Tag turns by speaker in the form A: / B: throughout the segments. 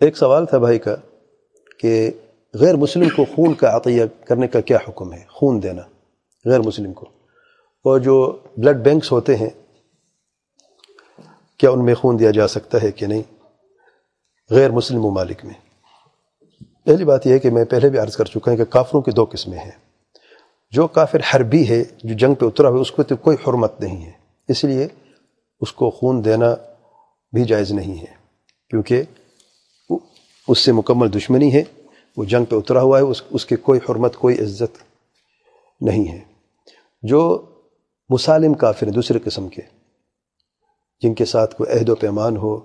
A: ایک سوال تھا بھائی کا کہ غیر مسلم کو خون کا عطیہ کرنے کا کیا حکم ہے؟ خون دینا، غیر مسلم کو۔ اور جو بلڈ بینکس ہوتے ہیں، کیا ان میں خون دیا جا سکتا ہے کہ نہیں؟ غیر مسلم ممالک میں۔ پہلی بات یہ ہے کہ میں پہلے بھی عرض کر چکا ہوں کہ کافروں کی دو قسمیں ہیں۔ جو کافر حربی ہے، جو جنگ پہ اترا ہوا اس کو تو کوئی حرمت نہیں ہے۔ اس لیے اس کو خون دینا بھی جائز نہیں ہے۔ کیونکہ اس سے مکمل دشمنی ہے۔ وہ جنگ پہ اترا ہوا ہے، اس اس کی کوئی حرمت، کوئی عزت نہیں ہے۔ جو مسالم کافر ہیں، دوسرے قسم کے، جن کے ساتھ کوئی عہد و پیمان ہو،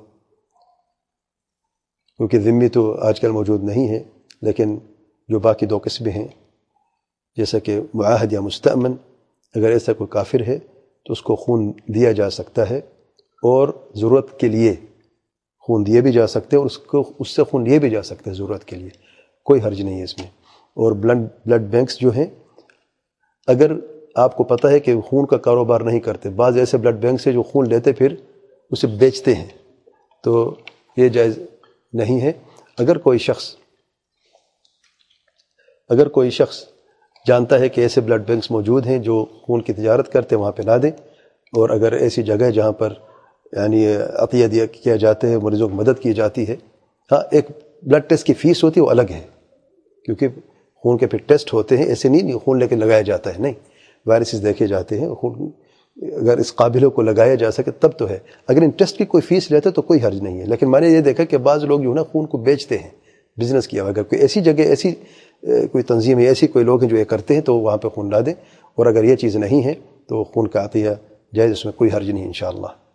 A: کیونکہ ذمی تو آج کل موجود نہیں ہے، لیکن جو باقی دو قسمیں ہیں، جیسا کہ معاہد یا مستعمن اگر ایسا کوئی کافر ہے تو اس کو خون دیا جا سکتا ہے اور ضرورت کے لیے خون دیے بھی جا سکتے ہیں اور اس کو، اس سے خون لیے بھی جا سکتے ہیں ضرورت کے لیے۔ کوئی حرج نہیں ہے اس میں۔ اور بلڈ بلڈ بینکس جو ہیں، اگر آپ کو پتہ ہے کہ خون کا کاروبار نہیں کرتے، بعض ایسے بلڈ بینکس ہیں جو خون لیتے پھر اسے بیچتے ہیں۔ تو یہ جائز نہیں ہے۔ اگر کوئی شخص، اگر کوئی شخص جانتا ہے کہ ایسے بلڈ بینکس موجود ہیں جو خون کی تجارت کرتے وہاں پہ نہ دیں۔ اور اگر ایسی جگہ جہاں پر یعنی عطیہ دیا کیا جاتے ہیں، مریضوں کی مدد کی جاتی ہے۔ ہاں ایک بلڈ ٹیسٹ کی فیس ہوتی ہے، وہ الگ ہے۔ کیونکہ خون کے پھر ٹیسٹ ہوتے ہیں، ایسے نہیں خون لے کے لگایا جاتا ہے، نہیں۔ وائرسز دیکھے جاتے ہیں، خون اگر اس قابلوں کو لگایا جا سکے تب تو ہے۔ اگر ان ٹیسٹ کی کوئی فیس لیتے تو کوئی حرج نہیں ہے۔ لیکن میں نے یہ دیکھا کہ بعض لوگ جو ہے نا خون کو بیچتے ہیں۔ بزنس کیا اگر کوئی ایسی جگہ، ایسی کوئی تنظیم ہے ایسی کوئی لوگ ہیں جو یہ کرتے ہیں تو وہاں پہ خون لا دیں۔ اور اگر یہ چیز نہیں ہے تو خون کا عطیہ جائز اس میں کوئی حرج نہیں، انشاءاللہ۔